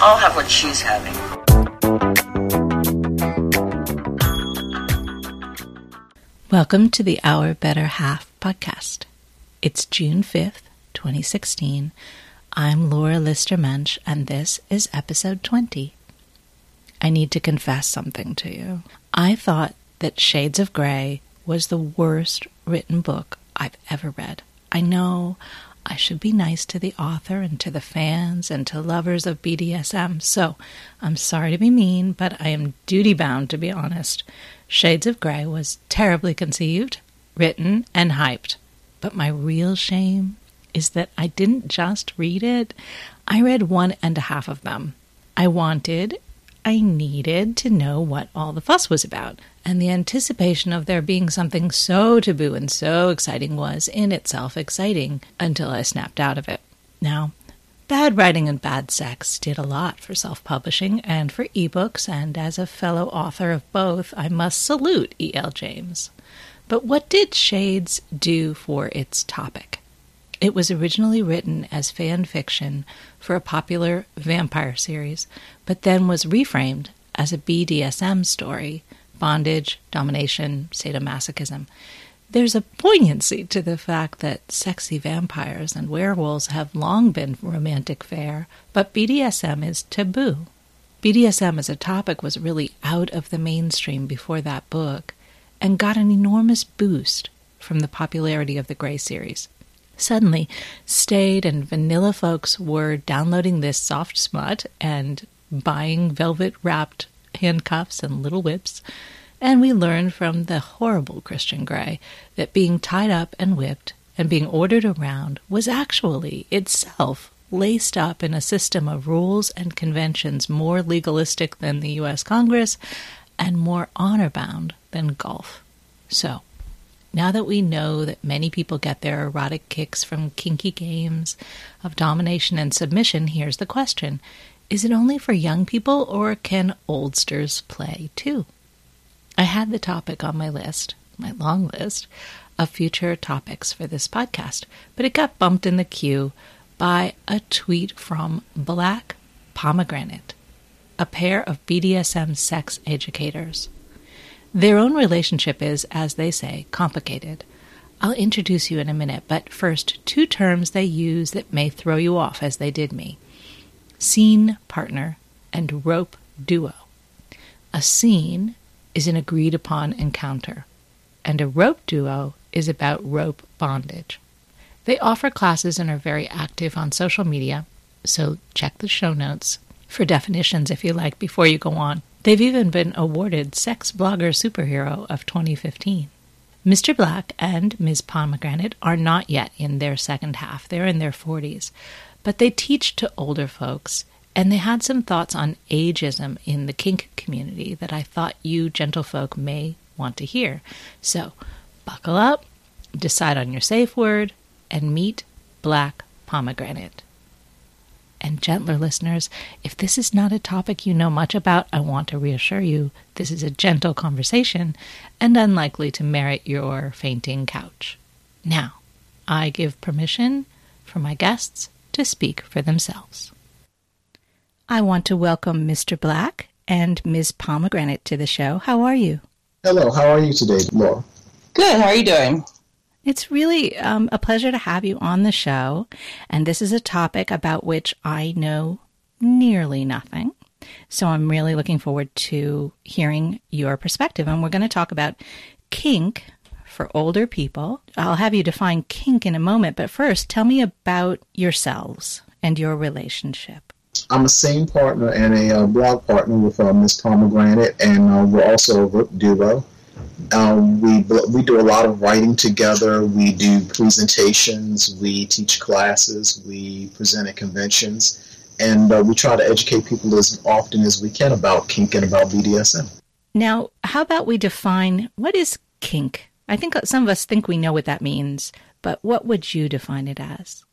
I'll have what she's having. Welcome to the Our Better Half podcast. It's June 5th, 2016. I'm Laura Lister Mensch, and this is episode 20. I need to confess something to you. I thought that Shades of Grey was the worst written book I've ever read. I know I should be nice to the author and to the fans and to lovers of BDSM, so I'm sorry to be mean, but I am duty bound to be honest. Shades of Grey was terribly conceived, written, and hyped. But my real shame is that I didn't just read it, I read one and a half of them. I wanted, I needed to know what all the fuss was about, and the anticipation of there being something so taboo and so exciting was in itself exciting until I snapped out of it. Now, Bad writing and bad sex did a lot for self publishing and for ebooks, and as a fellow author of both, I must salute E.L. James. But what did Shades do for its topic? It was originally written as fan fiction for a popular vampire series, but then was reframed as a BDSM story bondage, domination, sadomasochism. There's a poignancy to the fact that sexy vampires and werewolves have long been romantic fare, but BDSM is taboo. BDSM as a topic was really out of the mainstream before that book and got an enormous boost from the popularity of the Grey series. Suddenly, staid and vanilla folks were downloading this soft smut and buying velvet wrapped handcuffs and little whips and we learned from the horrible Christian Grey that being tied up and whipped and being ordered around was actually itself laced up in a system of rules and conventions more legalistic than the U.S. Congress and more honor bound than golf. So, now that we know that many people get their erotic kicks from kinky games of domination and submission, here's the question Is it only for young people, or can oldsters play too? I had the topic on my list, my long list, of future topics for this podcast, but it got bumped in the queue by a tweet from Black Pomegranate, a pair of BDSM sex educators. Their own relationship is, as they say, complicated. I'll introduce you in a minute, but first, two terms they use that may throw you off as they did me scene partner and rope duo. A scene is an agreed upon encounter, and a rope duo is about rope bondage. They offer classes and are very active on social media, so check the show notes for definitions if you like before you go on. They've even been awarded Sex Blogger Superhero of 2015. Mr. Black and Ms. Pomegranate are not yet in their second half, they're in their 40s, but they teach to older folks and they had some thoughts on ageism in the kink community that I thought you gentlefolk may want to hear. So, buckle up, decide on your safe word, and meet Black Pomegranate. And gentler listeners, if this is not a topic you know much about, I want to reassure you this is a gentle conversation and unlikely to merit your fainting couch. Now, I give permission for my guests to speak for themselves. I want to welcome Mr. Black and Ms. Pomegranate to the show. How are you? Hello, how are you today, Laura? Good, how are you doing? It's really um, a pleasure to have you on the show. And this is a topic about which I know nearly nothing. So I'm really looking forward to hearing your perspective. And we're going to talk about kink for older people. I'll have you define kink in a moment, but first, tell me about yourselves and your relationship. I'm a scene partner and a uh, blog partner with uh, Miss Pomegranate, and uh, we're also a duo. Um, we we do a lot of writing together. We do presentations. We teach classes. We present at conventions, and uh, we try to educate people as often as we can about kink and about BDSM. Now, how about we define what is kink? I think some of us think we know what that means, but what would you define it as?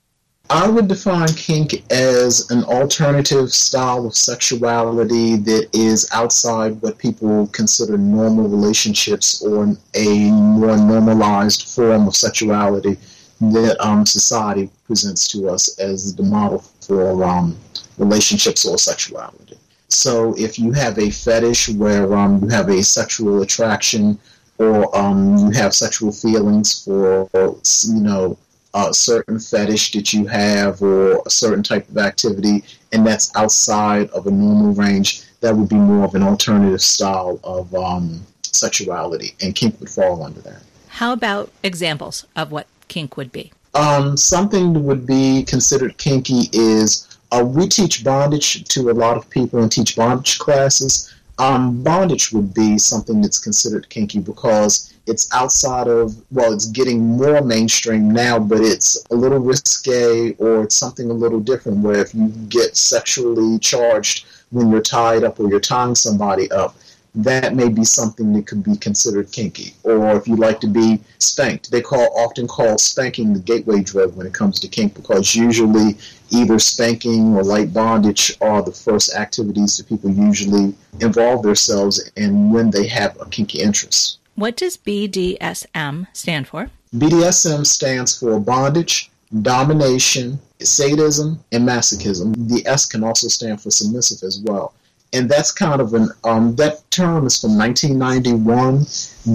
I would define kink as an alternative style of sexuality that is outside what people consider normal relationships or a more normalized form of sexuality that um, society presents to us as the model for um, relationships or sexuality. So if you have a fetish where um, you have a sexual attraction or um, you have sexual feelings for, you know, a certain fetish that you have or a certain type of activity, and that's outside of a normal range, that would be more of an alternative style of um, sexuality, and kink would fall under that. How about examples of what kink would be? Um, something that would be considered kinky is uh, we teach bondage to a lot of people and teach bondage classes. Um, bondage would be something that's considered kinky because it's outside of, well, it's getting more mainstream now, but it's a little risque or it's something a little different where if you get sexually charged when you're tied up or you're tying somebody up, that may be something that could be considered kinky. Or if you like to be spanked, they call often call spanking the gateway drug when it comes to kink because usually either spanking or light bondage are the first activities that people usually involve themselves in when they have a kinky interest. What does BDSM stand for? BDSM stands for bondage, domination, sadism, and masochism. The S can also stand for submissive as well and that's kind of an um, that term is from 1991,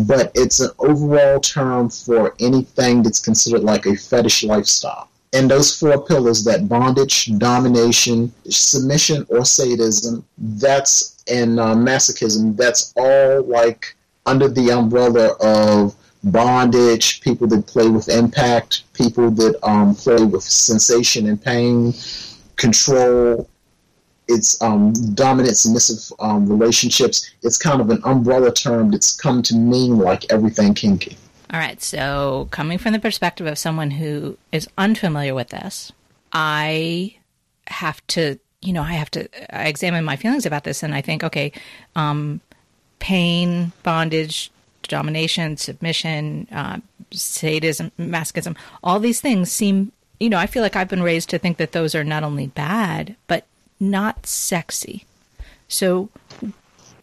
but it's an overall term for anything that's considered like a fetish lifestyle. And those four pillars that bondage, domination, submission, or sadism, that's and uh, masochism, that's all like under the umbrella of bondage, people that play with impact, people that um, play with sensation and pain, control, it's um, dominant submissive um, relationships. It's kind of an umbrella term that's come to mean like everything kinky. All right. So, coming from the perspective of someone who is unfamiliar with this, I have to, you know, I have to I examine my feelings about this, and I think, okay, um, pain, bondage, domination, submission, uh, sadism, masochism, all these things seem, you know, I feel like I've been raised to think that those are not only bad, but not sexy. So,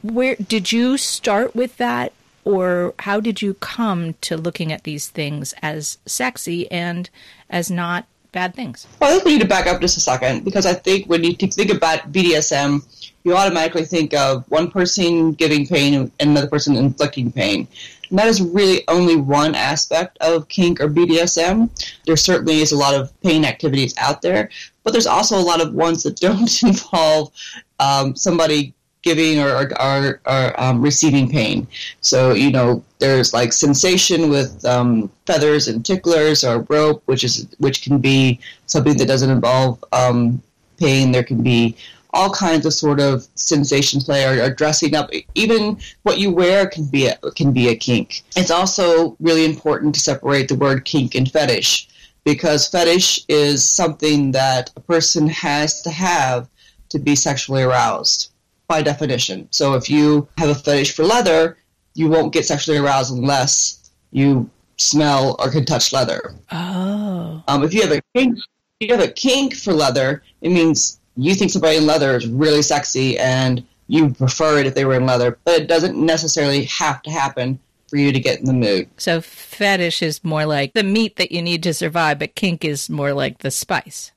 where did you start with that, or how did you come to looking at these things as sexy and as not bad things? Well, I think we need to back up just a second because I think when you think about BDSM, you automatically think of one person giving pain and another person inflicting pain. And that is really only one aspect of kink or BDSM. There certainly is a lot of pain activities out there, but there's also a lot of ones that don't involve um, somebody giving or, or, or, um, receiving pain. So, you know, there's like sensation with um, feathers and ticklers or rope, which is which can be something that doesn't involve um, pain. There can be all kinds of sort of sensation play or, or, dressing up. Even what you wear can be a, can be a kink. It's also really important to separate the word kink and fetish because fetish is something that a person has to have to be sexually aroused by definition. So if you have a fetish for leather, you won't get sexually aroused unless you smell or can touch leather. Oh. Um, if you have a kink, if you have a kink for leather, it means you think somebody in leather is really sexy and you prefer it if they were in leather, but it doesn't necessarily have to happen for you to get in the mood. So fetish is more like the meat that you need to survive, but kink is more like the spice.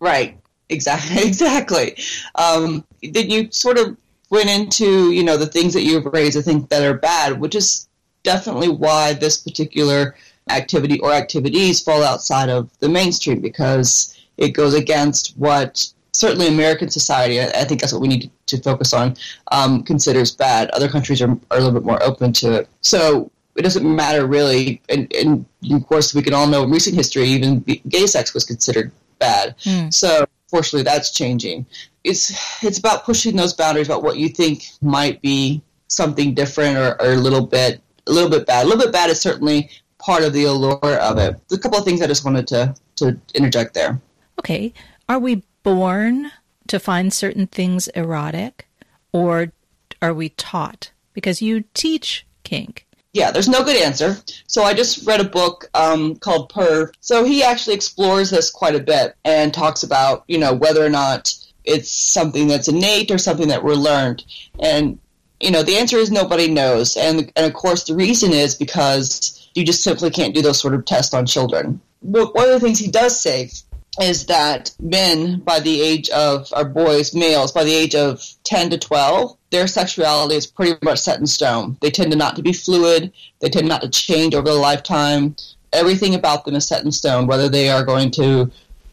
Right. Exactly. Exactly. Um, then you sort of went into you know the things that you've raised, I think that are bad, which is definitely why this particular activity or activities fall outside of the mainstream because it goes against what certainly American society, I think that's what we need to, to focus on, um, considers bad. Other countries are, are a little bit more open to it. So it doesn't matter really. And, and of course, we can all know in recent history, even gay sex was considered bad. Mm. So fortunately, that's changing. It's it's about pushing those boundaries about what you think might be something different or, or a little bit a little bit bad. A little bit bad is certainly part of the allure of it. A couple of things I just wanted to to interject there. Okay, are we born to find certain things erotic or are we taught? Because you teach kink. Yeah, there's no good answer. So I just read a book um, called Perv. So he actually explores this quite a bit and talks about, you know, whether or not it's something that's innate or something that we're learned. And, you know, the answer is nobody knows. And, and of course, the reason is because you just simply can't do those sort of tests on children one of the things he does say is that men by the age of our boys males by the age of 10 to 12 their sexuality is pretty much set in stone. They tend to not to be fluid. They tend not to change over the lifetime. Everything about them is set in stone whether they are going to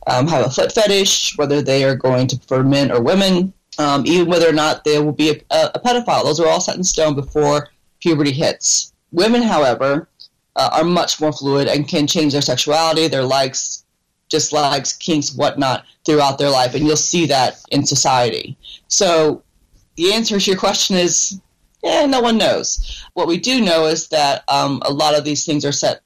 um, have a foot fetish whether they are going to prefer men or women um, even whether or not they will be a, a, pedophile. Those are all set in stone before puberty hits. Women however uh, are much more fluid and can change their sexuality their likes dislikes, kinks, whatnot throughout their life, and you'll see that in society. So the answer to your question is, yeah, no one knows. What we do know is that um, a lot of these things are set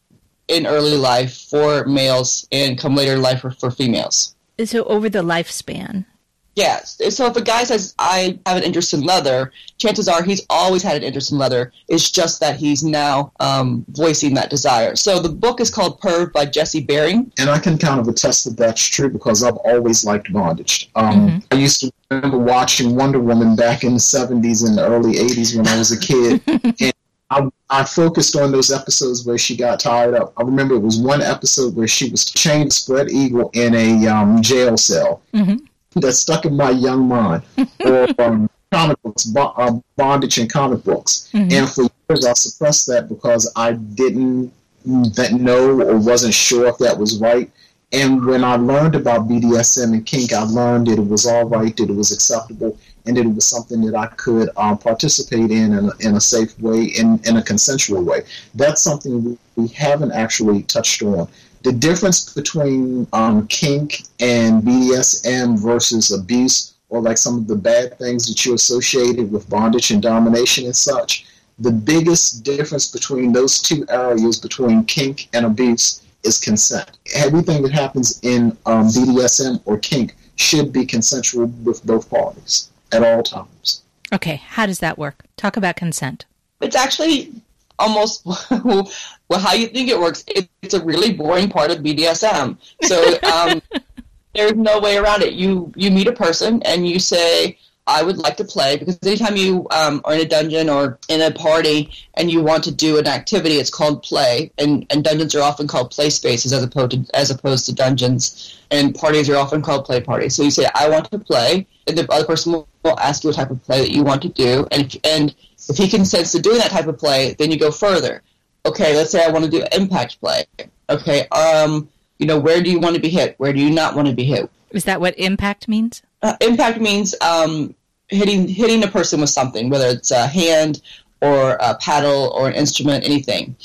in early life for males and come later in life for, for females. So over the lifespan, Yes. So if a guy says, I have an interest in leather, chances are he's always had an interest in leather. It's just that he's now um, voicing that desire. So the book is called Perv by Jesse Bering. And I can kind of attest that that's true because I've always liked bondage. Um, mm-hmm. I used to remember watching Wonder Woman back in the 70s and the early 80s when I was a kid. and I, I, focused on those episodes where she got tied up. I remember it was one episode where she was chained spread eagle in a um, jail cell. Mm-hmm that stuck in my young mind, or um, comic books, bo- uh, bondage and comic books. Mm-hmm. And for years, I suppressed that because I didn't that know or wasn't sure if that was right. And when I learned about BDSM and kink, I learned that it was all right, that it was acceptable, and that it was something that I could um, participate in in a, in a safe way, in, in a consensual way. That's something we haven't actually touched on the difference between um, kink and BDSM versus abuse, or like some of the bad things that you associated with bondage and domination and such, the biggest difference between those two areas, between kink and abuse, is consent. Everything that happens in um, BDSM or kink should be consensual with both parties at all times. Okay, how does that work? Talk about consent. It's actually almost well how you think it works. It, it's a really boring part of BDSM. So um, there's no way around it. You you meet a person and you say, I would like to play because anytime you um, are in a dungeon or in a party and you want to do an activity, it's called play, and, and dungeons are often called play spaces as opposed to as opposed to dungeons, and parties are often called play parties. So you say, I want to play, and the other person will ask you what type of play that you want to do, and and if he consents to doing that type of play, then you go further. Okay, let's say I want to do impact play. Okay, um, you know, where do you want to be hit? Where do you not want to be hit? Is that what impact means? Uh, impact means um, hitting hitting a person with something, whether it's a hand or a paddle or an instrument, anything.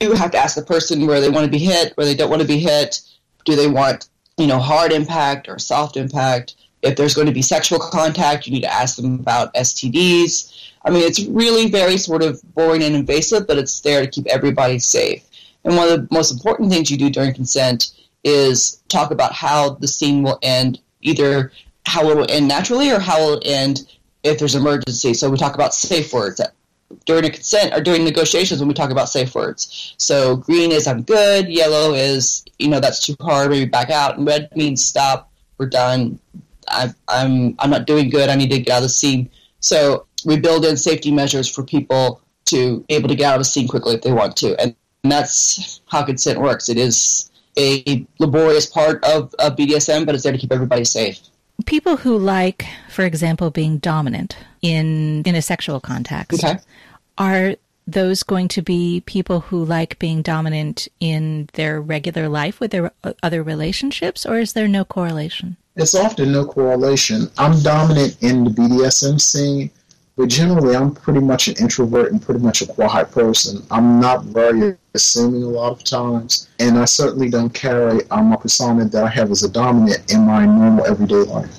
You have to ask the person where they want to be hit, where they don't want to be hit. Do they want, you know, hard impact or soft impact? If there's going to be sexual contact, you need to ask them about STDs. I mean, it's really very sort of boring and invasive, but it's there to keep everybody safe. And one of the most important things you do during consent is talk about how the scene will end, either how it will end naturally or how it will end if there's emergency. So we talk about safe words during a consent or during negotiations when we talk about safe words. So green is I'm good, yellow is you know that's too hard, maybe back out, and red means stop, we're done. I, I'm I'm not doing good. I need to get out of the scene. So we build in safety measures for people to be able to get out of the scene quickly if they want to, and that's how consent works. It is a laborious part of, of BDSM, but it's there to keep everybody safe. People who like, for example, being dominant in in a sexual context, okay. are those going to be people who like being dominant in their regular life with their other relationships, or is there no correlation? It's often no correlation. I'm dominant in the BDSM scene, but generally I'm pretty much an introvert and pretty much a quiet person. I'm not very assuming a lot of times, and I certainly don't carry um, a persona that I have as a dominant in my normal everyday life.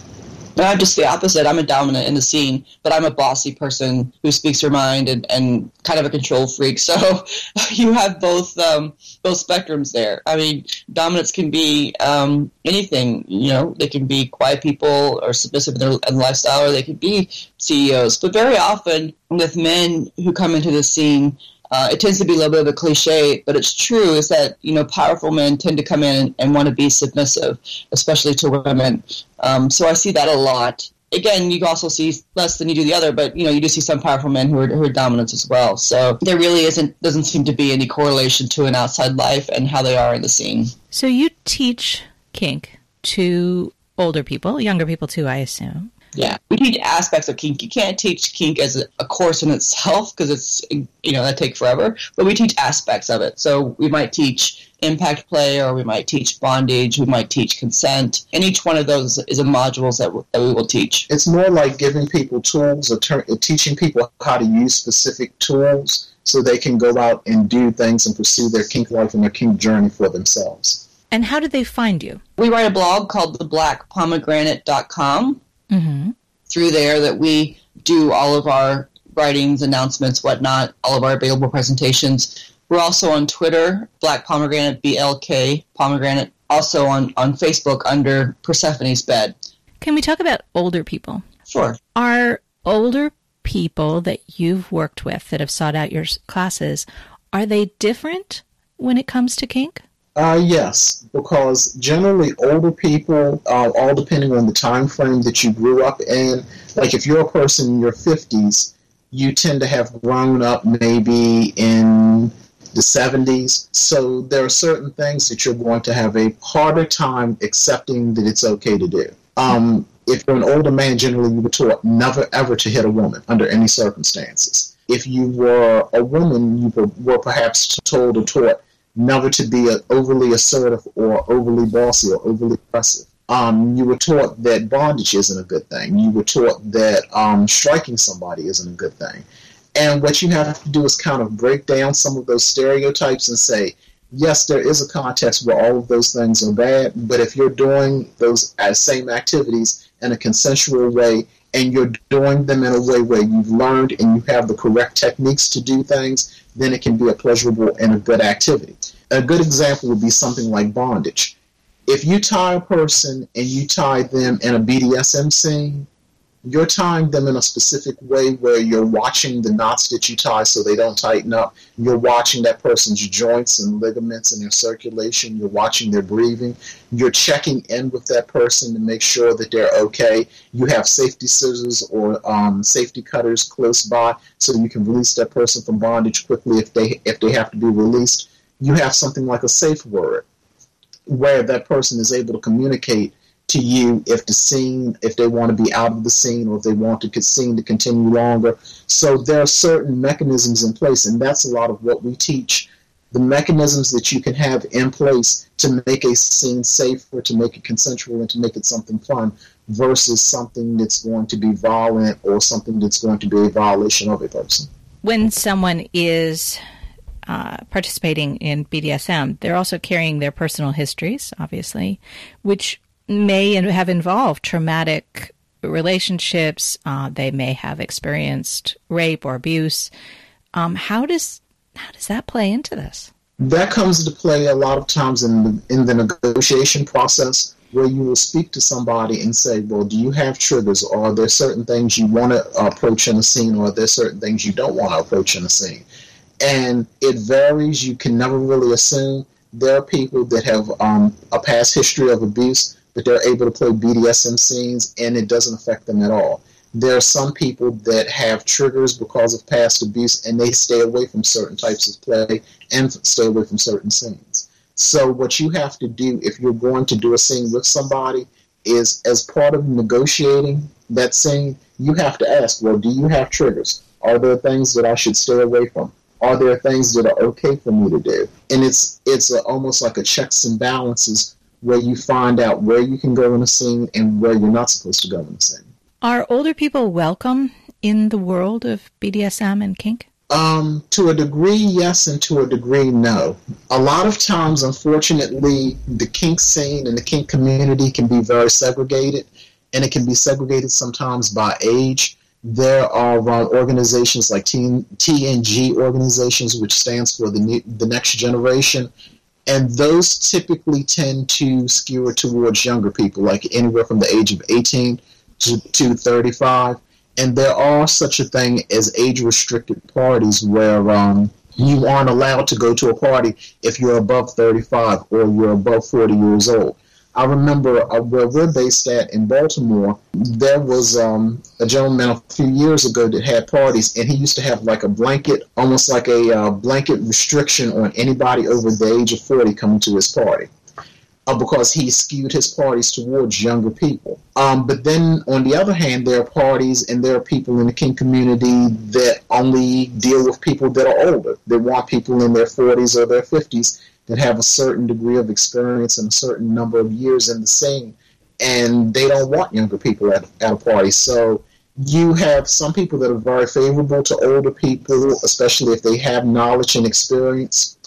And I'm just the opposite. I'm a dominant in the scene, but I'm a bossy person who speaks her mind and, and kind of a control freak. So you have both um, both spectrums there. I mean, dominants can be um, anything. You know, they can be quiet people or submissive in their in lifestyle, or they can be CEOs. But very often with men who come into the scene, uh, it tends to be a little bit of a cliche, but it's true. Is that you know powerful men tend to come in and, and want to be submissive, especially to women. Um, so I see that a lot again, you also see less than you do the other, but you know, you do see some powerful men who are, who are dominant as well. So there really isn't doesn't seem to be any correlation to an outside life and how they are in the scene. So you teach kink to older people, younger people too, I assume. Yeah, we teach aspects of kink. You can't teach kink as a, a course in itself because it's you know that take forever. But we teach aspects of it. So we might teach impact play, or we might teach bondage. We might teach consent, and each one of those is a modules that, w- that we will teach. It's more like giving people tools or ter- teaching people how to use specific tools so they can go out and do things and pursue their kink life and their kink journey for themselves. And how did they find you? We write a blog called theblackpomegranate.com. Mm-hmm. Through there, that we do all of our writings, announcements, whatnot, all of our available presentations. We're also on Twitter, Black Pomegranate, BLK Pomegranate. Also on, on Facebook under Persephone's Bed. Can we talk about older people? Sure. Are older people that you've worked with that have sought out your classes, are they different when it comes to kink? Uh, yes, because generally older people, uh, all depending on the time frame that you grew up in, like if you're a person in your 50s, you tend to have grown up maybe in the 70s. So there are certain things that you're going to have a harder time accepting that it's okay to do. Um, if you're an older man, generally you were taught never ever to hit a woman under any circumstances. If you were a woman, you were, were perhaps told or taught never to be overly assertive or overly bossy or overly aggressive. Um, you were taught that bondage isn't a good thing. You were taught that um, striking somebody isn't a good thing. And what you have to do is kind of break down some of those stereotypes and say, yes, there is a context where all of those things are bad, but if you're doing those uh, same activities in a consensual way and you're doing them in a way where you've learned and you have the correct techniques to do things, then it can be a pleasurable and a good activity. A good example would be something like bondage. If you tie a person and you tie them in a BDSM scene, you're tying them in a specific way where you're watching the knots that you tie so they don't tighten up. You're watching that person's joints and ligaments and their circulation. You're watching their breathing. You're checking in with that person to make sure that they're okay. You have safety scissors or um, safety cutters close by so you can release that person from bondage quickly if they if they have to be released. You have something like a safe word where that person is able to communicate to you if the scene, if they want to be out of the scene or if they want the scene to continue longer. So there are certain mechanisms in place, and that's a lot of what we teach. The mechanisms that you can have in place to make a scene safer, to make it consensual, and to make it something fun versus something that's going to be violent or something that's going to be a violation of a person. When someone is uh, participating in BDSM, they're also carrying their personal histories, obviously, which may have involved traumatic relationships. Uh, they may have experienced rape or abuse. Um, how does how does that play into this? That comes into play a lot of times in the, in the negotiation process, where you will speak to somebody and say, "Well, do you have triggers? Or are there certain things you want to approach in a scene, or are there certain things you don't want to approach in a scene?" And it varies. You can never really assume. There are people that have um, a past history of abuse but they're able to play BDSM scenes and it doesn't affect them at all. There are some people that have triggers because of past abuse and they stay away from certain types of play and stay away from certain scenes. So, what you have to do if you're going to do a scene with somebody is as part of negotiating that scene, you have to ask, well, do you have triggers? Are there things that I should stay away from? Are there things that are okay for me to do? And it's it's a, almost like a checks and balances where you find out where you can go in a scene and where you're not supposed to go in a scene. Are older people welcome in the world of BDSM and kink? Um, to a degree, yes, and to a degree, no. A lot of times, unfortunately, the kink scene and the kink community can be very segregated, and it can be segregated sometimes by age. There are organizations like TNG organizations, which stands for the, new, the next generation, and those typically tend to skew towards younger people, like anywhere from the age of 18 to, to 35. And there are such a thing as age restricted parties where um, you aren't allowed to go to a party if you're above 35 or you're above 40 years old. I remember uh, where we're based at in Baltimore, there was um, a gentleman a few years ago that had parties, and he used to have like a blanket, almost like a uh, blanket restriction on anybody over the age of 40 coming to his party. Uh, because he skewed his parties towards younger people. Um, but then, on the other hand, there are parties and there are people in the kink community that only deal with people that are older. They want people in their 40s or their 50s that have a certain degree of experience and a certain number of years in the scene, and they don't want younger people at, at a party. So you have some people that are very favorable to older people, especially if they have knowledge and experience.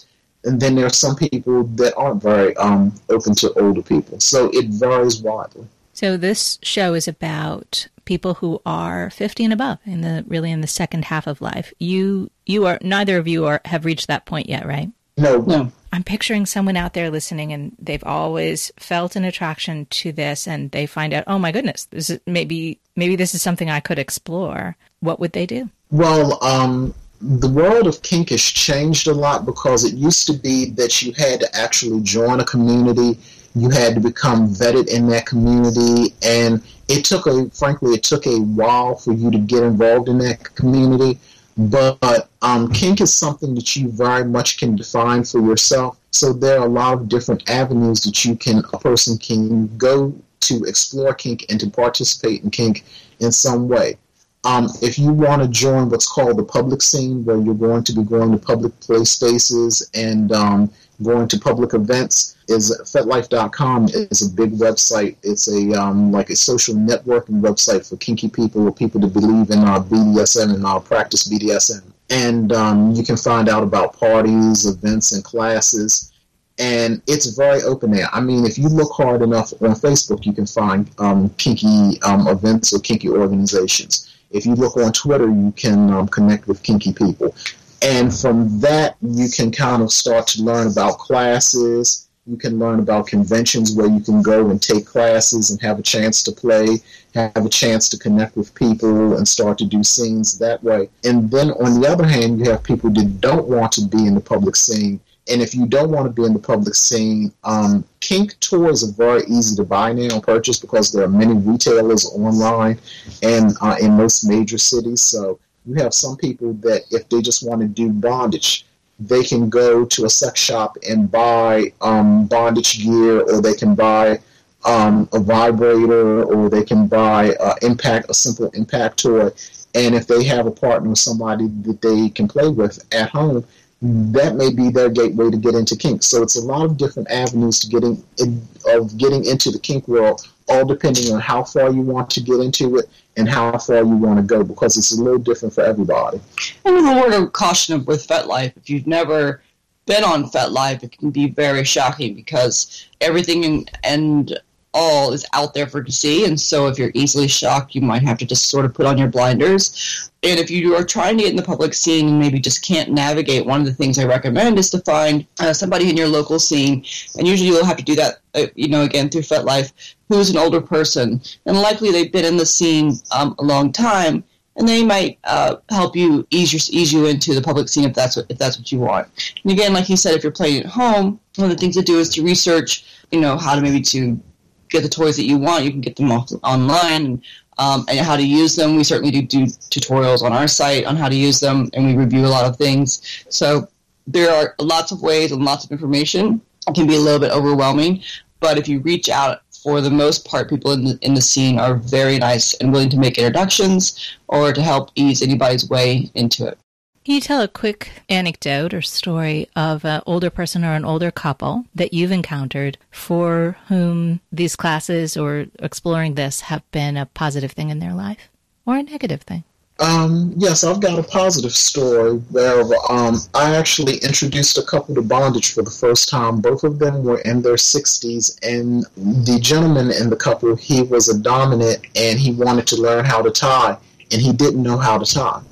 And then there are some people that aren't very um, open to older people. So it varies widely. So this show is about people who are 50 and above in the really in the second half of life. You you are neither of you are have reached that point yet, right? No. No. I'm picturing someone out there listening and they've always felt an attraction to this and they find out, "Oh my goodness, this is maybe maybe this is something I could explore." What would they do? Well, um, the world of kink has changed a lot because it used to be that you had to actually join a community, you had to become vetted in that community, and it took a frankly it took a while for you to get involved in that community. But um, kink is something that you very much can define for yourself. So there are a lot of different avenues that you can a person can go to explore kink and to participate in kink in some way. Um, if you want to join what's called the public scene, where you're going to be going to public play spaces and um, going to public events, is FetLife.com is a big website. It's a um, like a social networking website for kinky people or people to believe in uh, BDSM and uh, practice BDSM. And um, you can find out about parties, events, and classes. And it's very open there. I mean, if you look hard enough on Facebook, you can find um, kinky um, events or kinky organizations. If you look on Twitter, you can um, connect with kinky people. And from that, you can kind of start to learn about classes. You can learn about conventions where you can go and take classes and have a chance to play, have a chance to connect with people and start to do scenes that way. And then on the other hand, you have people that don't want to be in the public scene. And if you don't want to be in the public scene, um, kink toys are very easy to buy now and purchase because there are many retailers online and uh, in most major cities. So you have some people that if they just want to do bondage, they can go to a sex shop and buy um, bondage gear, or they can buy um, a vibrator, or they can buy uh, impact a simple impact toy. And if they have a partner or somebody that they can play with at home, that may be their gateway to get into kink. So it's a lot of different avenues to getting in, of getting into the kink world, all depending on how far you want to get into it and how far you want to go, because it's a little different for everybody. And with a word of caution with FetLife, if you've never been on FetLife, it can be very shocking because everything and, and all is out there for to see. And so if you're easily shocked, you might have to just sort of put on your blinders. And if you are trying to get in the public scene and maybe just can't navigate, one of the things I recommend is to find uh, somebody in your local scene. And usually you'll have to do that, uh, you know, again through FetLife, who's an older person. And likely they've been in the scene um, a long time. And they might uh, help you ease, your, ease you into the public scene if that's what if that's what you want. And again, like he said, if you're playing at home, one of the things to do is to research, you know, how to maybe to get the toys that you want. You can get them off online um, and how to use them. We certainly do do tutorials on our site on how to use them, and we review a lot of things. So there are lots of ways and lots of information. It can be a little bit overwhelming, but if you reach out, for the most part, people in the, in the scene are very nice and willing to make introductions or to help ease anybody's way into it. Can you tell a quick anecdote or story of an older person or an older couple that you've encountered for whom these classes or exploring this have been a positive thing in their life or a negative thing? Um, yes, I've got a positive story where um, I actually introduced a couple to bondage for the first time. Both of them were in their 60s, and the gentleman in the couple, he was a dominant and he wanted to learn how to tie, and he didn't know how to tie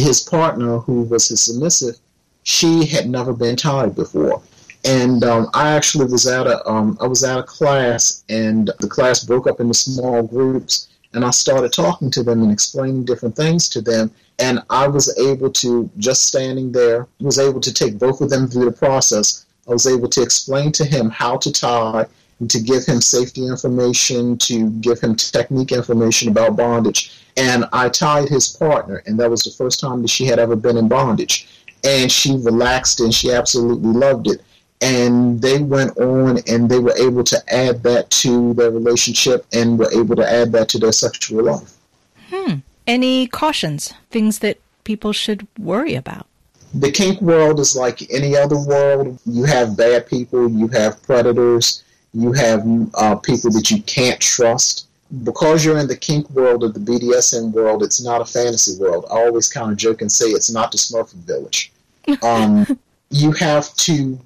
his partner, who was his submissive, she had never been tied before. And um, I actually was at a um, I was at a class, and the class broke up into small groups, and I started talking to them and explaining different things to them. And I was able to just standing there was able to take both of them through the process. I was able to explain to him how to tie to give him safety information, to give him technique information about bondage. And I tied his partner, and that was the first time that she had ever been in bondage. And she relaxed and she absolutely loved it. And they went on and they were able to add that to their relationship and were able to add that to their sexual life. Hmm. Any cautions, things that people should worry about? The kink world is like any other world. You have bad people, you have predators, you have uh, people that you can't trust. Because you're in the kink world or the BDSM world, it's not a fantasy world. I always kind of joke and say it's not the Smurfit Village. Um, you have to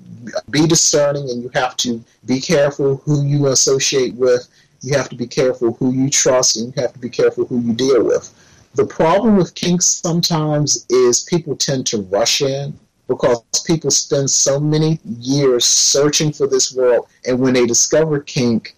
be discerning and you have to be careful who you associate with. You have to be careful who you trust and you have to be careful who you deal with. The problem with kinks sometimes is people tend to rush in because people spend so many years searching for this world, and when they discover kink,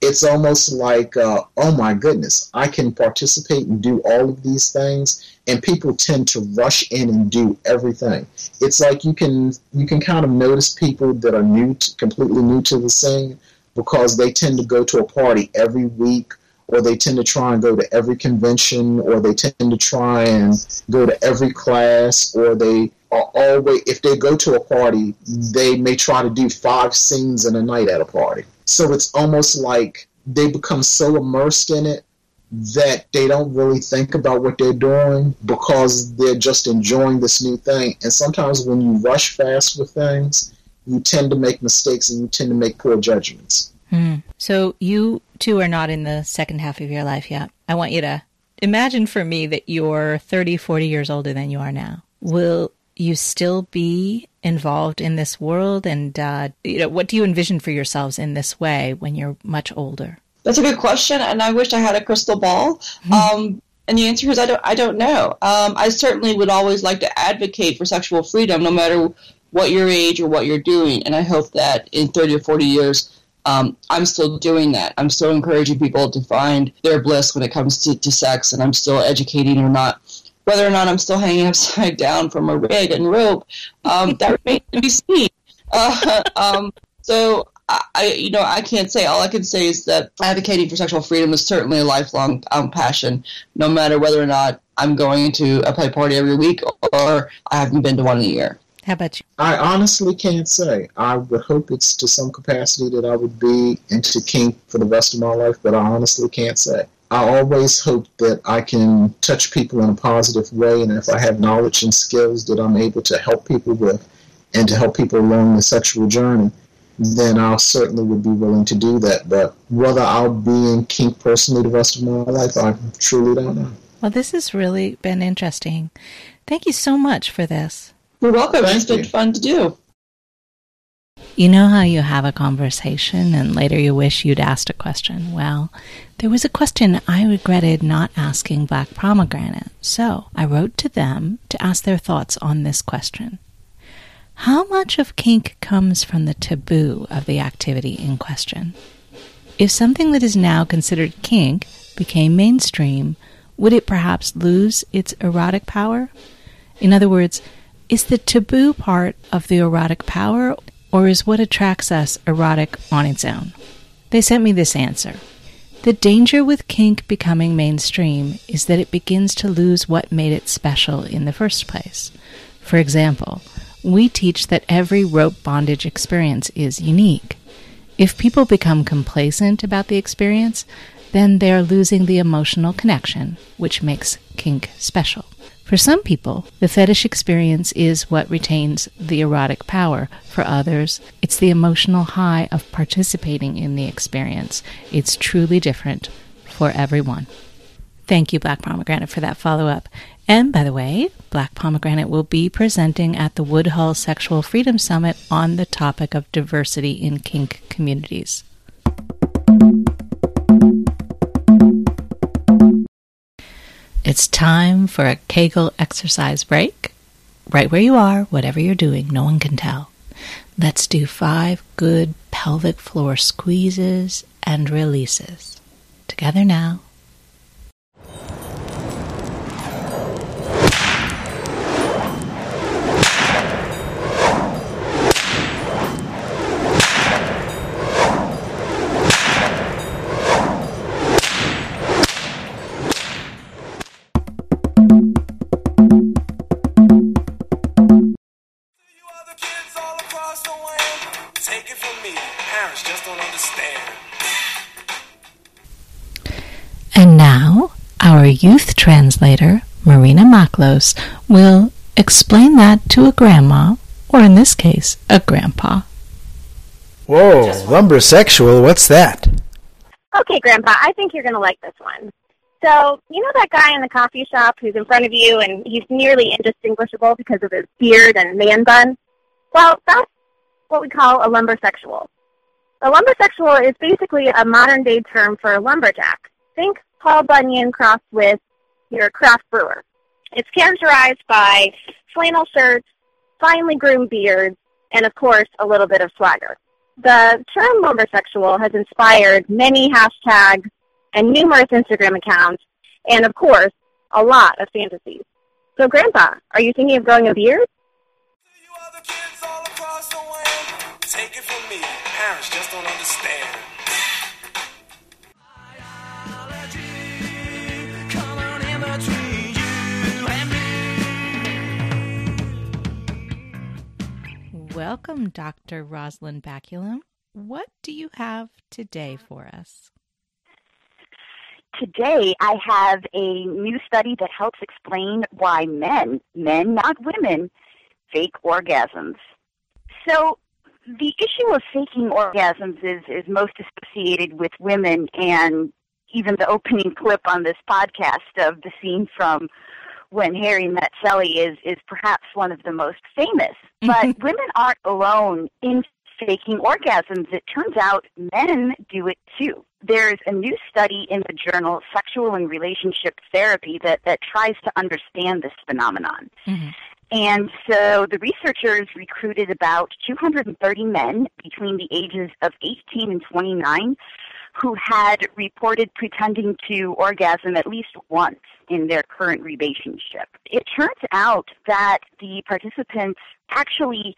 it's almost like, uh, oh my goodness, I can participate and do all of these things, and people tend to rush in and do everything. It's like you can you can kind of notice people that are new, to, completely new to the scene, because they tend to go to a party every week or they tend to try and go to every convention, or they tend to try and go to every class, or they are always, if they go to a party, they may try to do five scenes in a night at a party. So it's almost like they become so immersed in it that they don't really think about what they're doing because they're just enjoying this new thing. And sometimes when you rush fast with things, you tend to make mistakes and you tend to make poor judgments. Hmm. So you two are not in the second half of your life yet. I want you to imagine for me that you're 30, 40 years older than you are now. Will you still be involved in this world? And, uh, you know, what do you envision for yourselves in this way when you're much older? That's a good question, and I wish I had a crystal ball. Mm-hmm. Um, and the answer is I don't. I don't know. Um, I certainly would always like to advocate for sexual freedom, no matter what your age or what you're doing. And I hope that in 30 or 40 years, um, I'm still doing that. I'm still encouraging people to find their bliss when it comes to, to sex, and I'm still educating or not. Whether or not I'm still hanging upside down from a rig and rope, um, that remains to be seen. Uh, um, so I, you know, I can't say. All I can say is that advocating for sexual freedom is certainly a lifelong um, passion, no matter whether or not I'm going to a play party every week or I haven't been to one in a year. How about you? I honestly can't say. I would hope it's to some capacity that I would be into kink for the rest of my life, but I honestly can't say. I always hope that I can touch people in a positive way, and if I have knowledge and skills that I'm able to help people with and to help people along the sexual journey, then I certainly would be willing to do that. But whether I'll be in kink personally the rest of my life, I truly don't know. Well, this has really been interesting. Thank you so much for this. You're welcome. Thank it's been fun to do. You know how you have a conversation and later you wish you'd asked a question? Well, there was a question I regretted not asking Black Pomegranate, so I wrote to them to ask their thoughts on this question. How much of kink comes from the taboo of the activity in question? If something that is now considered kink became mainstream, would it perhaps lose its erotic power? In other words, is the taboo part of the erotic power, or is what attracts us erotic on its own? They sent me this answer. The danger with kink becoming mainstream is that it begins to lose what made it special in the first place. For example, we teach that every rope bondage experience is unique. If people become complacent about the experience, then they're losing the emotional connection, which makes kink special. For some people, the fetish experience is what retains the erotic power. For others, it's the emotional high of participating in the experience. It's truly different for everyone. Thank you, Black Pomegranate, for that follow up. And by the way, Black Pomegranate will be presenting at the Woodhull Sexual Freedom Summit on the topic of diversity in kink communities. It's time for a Kegel exercise break. Right where you are, whatever you're doing, no one can tell. Let's do five good pelvic floor squeezes and releases. Together now. Our youth translator, Marina Maklos, will explain that to a grandma, or in this case, a grandpa. Whoa, lumbersexual, what's that? Okay, Grandpa, I think you're going to like this one. So, you know that guy in the coffee shop who's in front of you and he's nearly indistinguishable because of his beard and man bun? Well, that's what we call a lumbersexual. A lumbersexual is basically a modern day term for a lumberjack. Think Paul Bunyan crossed with your craft brewer. It's characterized by flannel shirts, finely groomed beards, and of course, a little bit of swagger. The term lumbersexual has inspired many hashtags and numerous Instagram accounts, and of course, a lot of fantasies. So, Grandpa, are you thinking of growing a beard? Take it from me, parents just don't understand. Welcome, Dr. Rosalind Baculum. What do you have today for us? Today, I have a new study that helps explain why men, men, not women, fake orgasms. So, the issue of faking orgasms is, is most associated with women, and even the opening clip on this podcast of the scene from when Harry met Sally is, is perhaps one of the most famous. But women aren't alone in faking orgasms. It turns out men do it too. There's a new study in the journal Sexual and Relationship Therapy that, that tries to understand this phenomenon. Mm-hmm. And so the researchers recruited about 230 men between the ages of 18 and 29 who had reported pretending to orgasm at least once in their current relationship. It turns out that the participants actually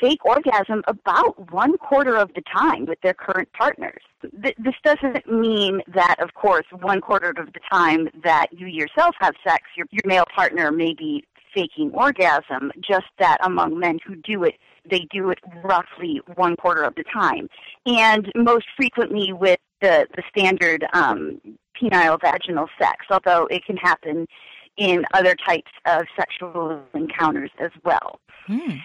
fake orgasm about one quarter of the time with their current partners. This doesn't mean that, of course, one quarter of the time that you yourself have sex, your, your male partner may be faking orgasm, just that among men who do it, they do it roughly one quarter of the time. And most frequently with the, the standard um, penile vaginal sex, although it can happen in other types of sexual encounters as well. Hmm.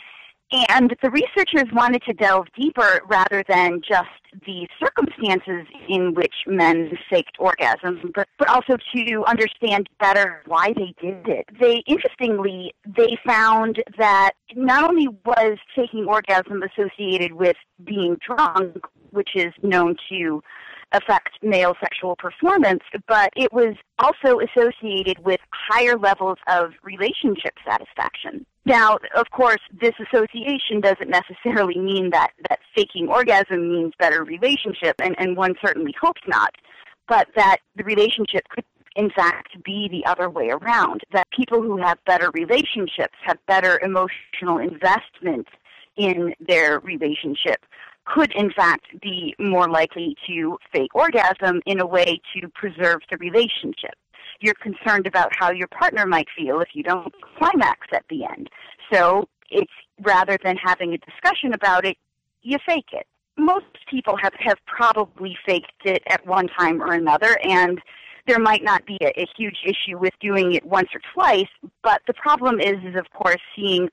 And the researchers wanted to delve deeper rather than just the circumstances in which men faked orgasms, but, but also to understand better why they did it. They, interestingly, they found that not only was faking orgasm associated with being drunk, which is known to affect male sexual performance, but it was also associated with higher levels of relationship satisfaction. Now, of course, this association doesn't necessarily mean that, that faking orgasm means better relationship, and, and one certainly hopes not, but that the relationship could in fact be the other way around. That people who have better relationships have better emotional investment in their relationship could in fact be more likely to fake orgasm in a way to preserve the relationship. You're concerned about how your partner might feel if you don't climax at the end. So it's rather than having a discussion about it, you fake it. Most people have, have probably faked it at one time or another, and there might not be a, a huge issue with doing it once or twice, but the problem is, is of course, seeing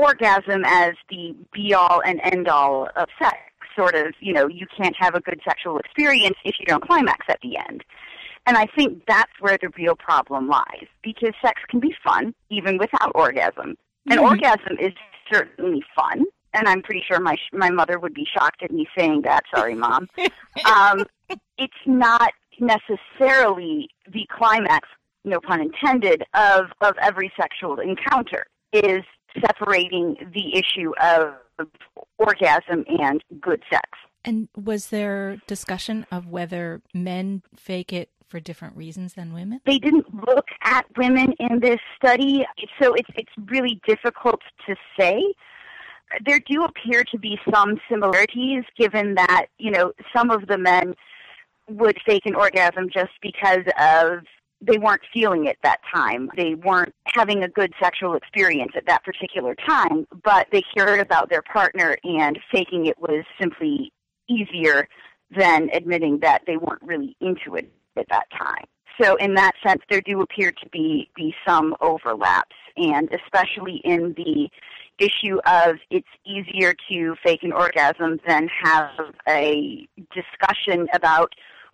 orgasm as the be all and end all of sex. Sort of, you know, you can't have a good sexual experience if you don't climax at the end. And I think that's where the real problem lies because sex can be fun even without orgasm. And mm-hmm. orgasm is certainly fun. And I'm pretty sure my my mother would be shocked at me saying that. Sorry, mom. um, it's not necessarily the climax, no pun intended, of of every sexual encounter. It is separating the issue of orgasm and good sex. And was there discussion of whether men fake it for different reasons than women? They didn't look at women in this study, so it's it's really difficult to say. There do appear to be some similarities given that, you know, some of the men would fake an orgasm just because of they weren't feeling it that time. They weren't having a good sexual experience at that particular time, but they cared about their partner and faking it was simply easier than admitting that they weren't really into it at that time. So in that sense, there do appear to be, be some overlaps, and especially in the issue of it's easier to fake an orgasm than have a discussion about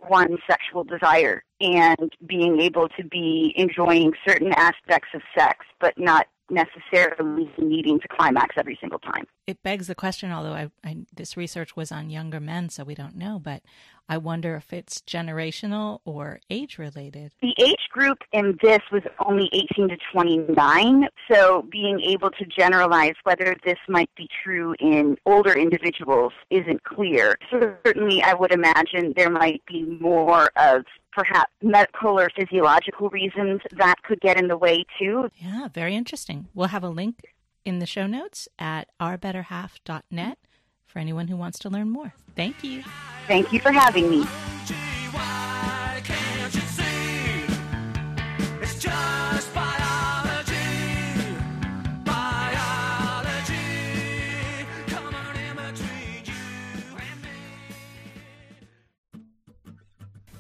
one's sexual desire and being able to be enjoying certain aspects of sex, but not necessarily needing to climax every single time. It begs the question, although I, I, this research was on younger men, so we don't know, but I wonder if it's generational or age related. The age group in this was only 18 to 29, so being able to generalize whether this might be true in older individuals isn't clear. So certainly I would imagine there might be more of perhaps medical or physiological reasons that could get in the way too. Yeah, very interesting. We'll have a link in the show notes at ourbetterhalf.net for anyone who wants to learn more. Thank you. Thank you for having me.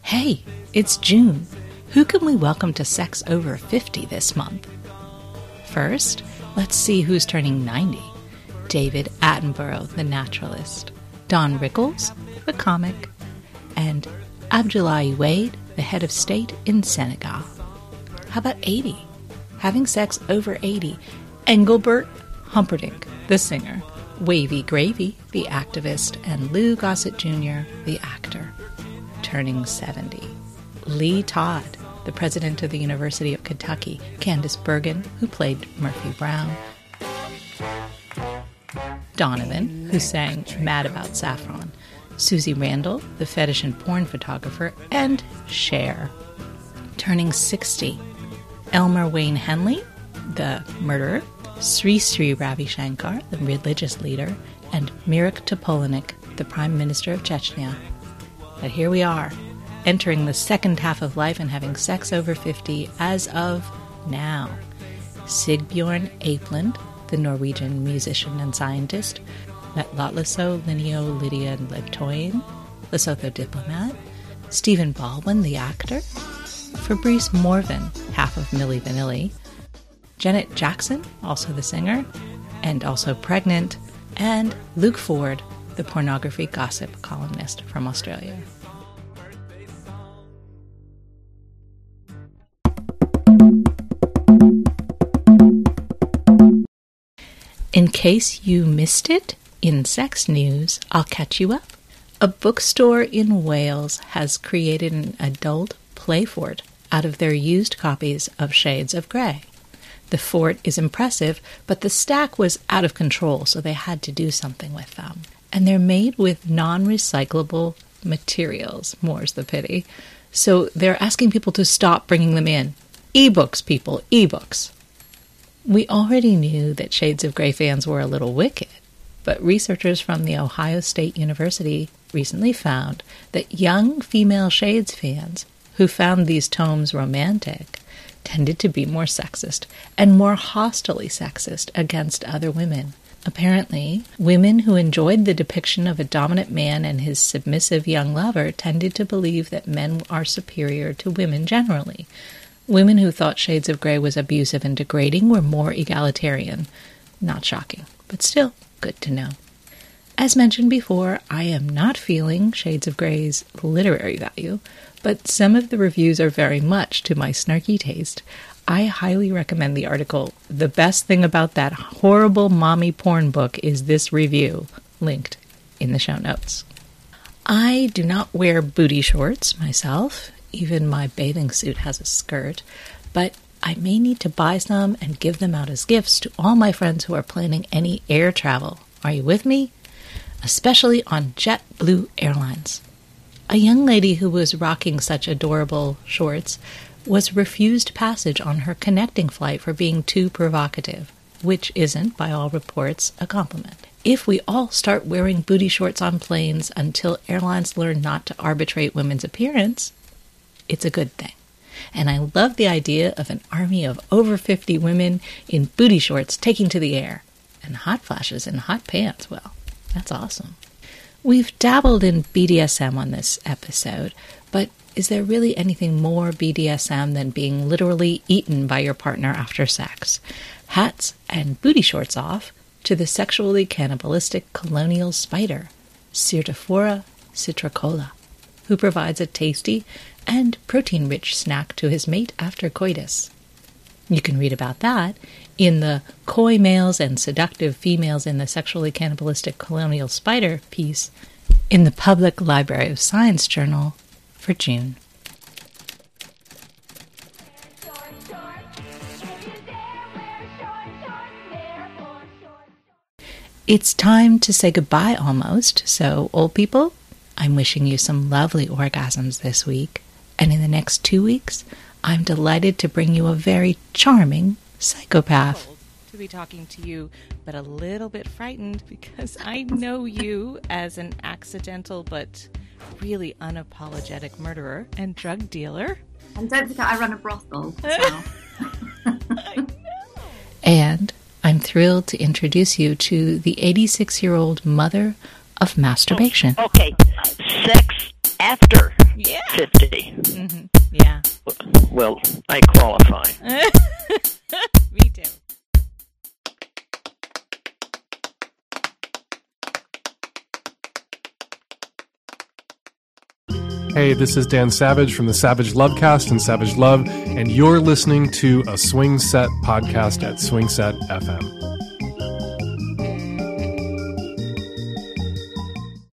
Hey, it's June. Who can we welcome to Sex Over 50 this month? First, let's see who's turning 90. David Attenborough, the naturalist, Don Rickles, the comic, and Abdoulaye Wade, the head of state in Senegal. How about 80? Having sex over 80. Engelbert Humperdinck, the singer, Wavy Gravy, the activist, and Lou Gossett Jr., the actor, turning 70. Lee Todd, the president of the University of Kentucky, Candice Bergen, who played Murphy Brown, Donovan, who sang Mad About Saffron, Susie Randall, the fetish and porn photographer, and Cher. Turning 60, Elmer Wayne Henley, the murderer, Sri Sri Ravi Shankar, the religious leader, and Mirek Topolánek, the Prime Minister of Chechnya. But here we are, entering the second half of life and having sex over 50 as of now. Sigbjorn Apeland, the Norwegian musician and scientist, met Lotleso Lineo Lydia Letoyen, Lesotho diplomat, Stephen Baldwin, the actor, Fabrice Morvan, half of Milli Vanilli, Janet Jackson, also the singer, and also pregnant, and Luke Ford, the pornography gossip columnist from Australia. Case you missed it in sex news, I'll catch you up. A bookstore in Wales has created an adult play fort out of their used copies of Shades of Grey. The fort is impressive, but the stack was out of control, so they had to do something with them. And they're made with non recyclable materials, more's the pity. So they're asking people to stop bringing them in. Ebooks, people, ebooks. We already knew that Shades of Grey fans were a little wicked, but researchers from the Ohio State University recently found that young female Shades fans who found these tomes romantic tended to be more sexist and more hostilely sexist against other women. Apparently, women who enjoyed the depiction of a dominant man and his submissive young lover tended to believe that men are superior to women generally, Women who thought Shades of Grey was abusive and degrading were more egalitarian. Not shocking, but still good to know. As mentioned before, I am not feeling Shades of Grey's literary value, but some of the reviews are very much to my snarky taste. I highly recommend the article, The Best Thing About That Horrible Mommy Porn Book is This Review, linked in the show notes. I do not wear booty shorts myself, even my bathing suit has a skirt, but I may need to buy some and give them out as gifts to all my friends who are planning any air travel. Are you with me? Especially on JetBlue Airlines. A young lady who was rocking such adorable shorts was refused passage on her connecting flight for being too provocative, which isn't, by all reports, a compliment. If we all start wearing booty shorts on planes until airlines learn not to arbitrate women's appearance, it's a good thing. And I love the idea of an army of over 50 women in booty shorts taking to the air. And hot flashes and hot pants. Well, that's awesome. We've dabbled in BDSM on this episode, but is there really anything more BDSM than being literally eaten by your partner after sex? Hats and booty shorts off to the sexually cannibalistic colonial spider, Cyrtophora citricola, who provides a tasty and protein rich snack to his mate after coitus. You can read about that in the Coy Males and Seductive Females in the Sexually Cannibalistic Colonial Spider piece in the Public Library of Science Journal for June. It's time to say goodbye almost, so, old people, I'm wishing you some lovely orgasms this week, and in the next two weeks, I'm delighted to bring you a very charming psychopath. To be talking to you, but a little bit frightened because I know you as an accidental but really unapologetic murderer and drug dealer. And don't forget, I run a brothel. So. And I'm thrilled to introduce you to the 86 year old mother of oh, masturbation. Okay, sex after Yeah. 50. Mm-hmm. Yeah. Well, I qualify. Me too. Hey, this is Dan Savage from the Savage Lovecast and Savage Love, and you're listening to a Swing Set podcast at Swing Set FM.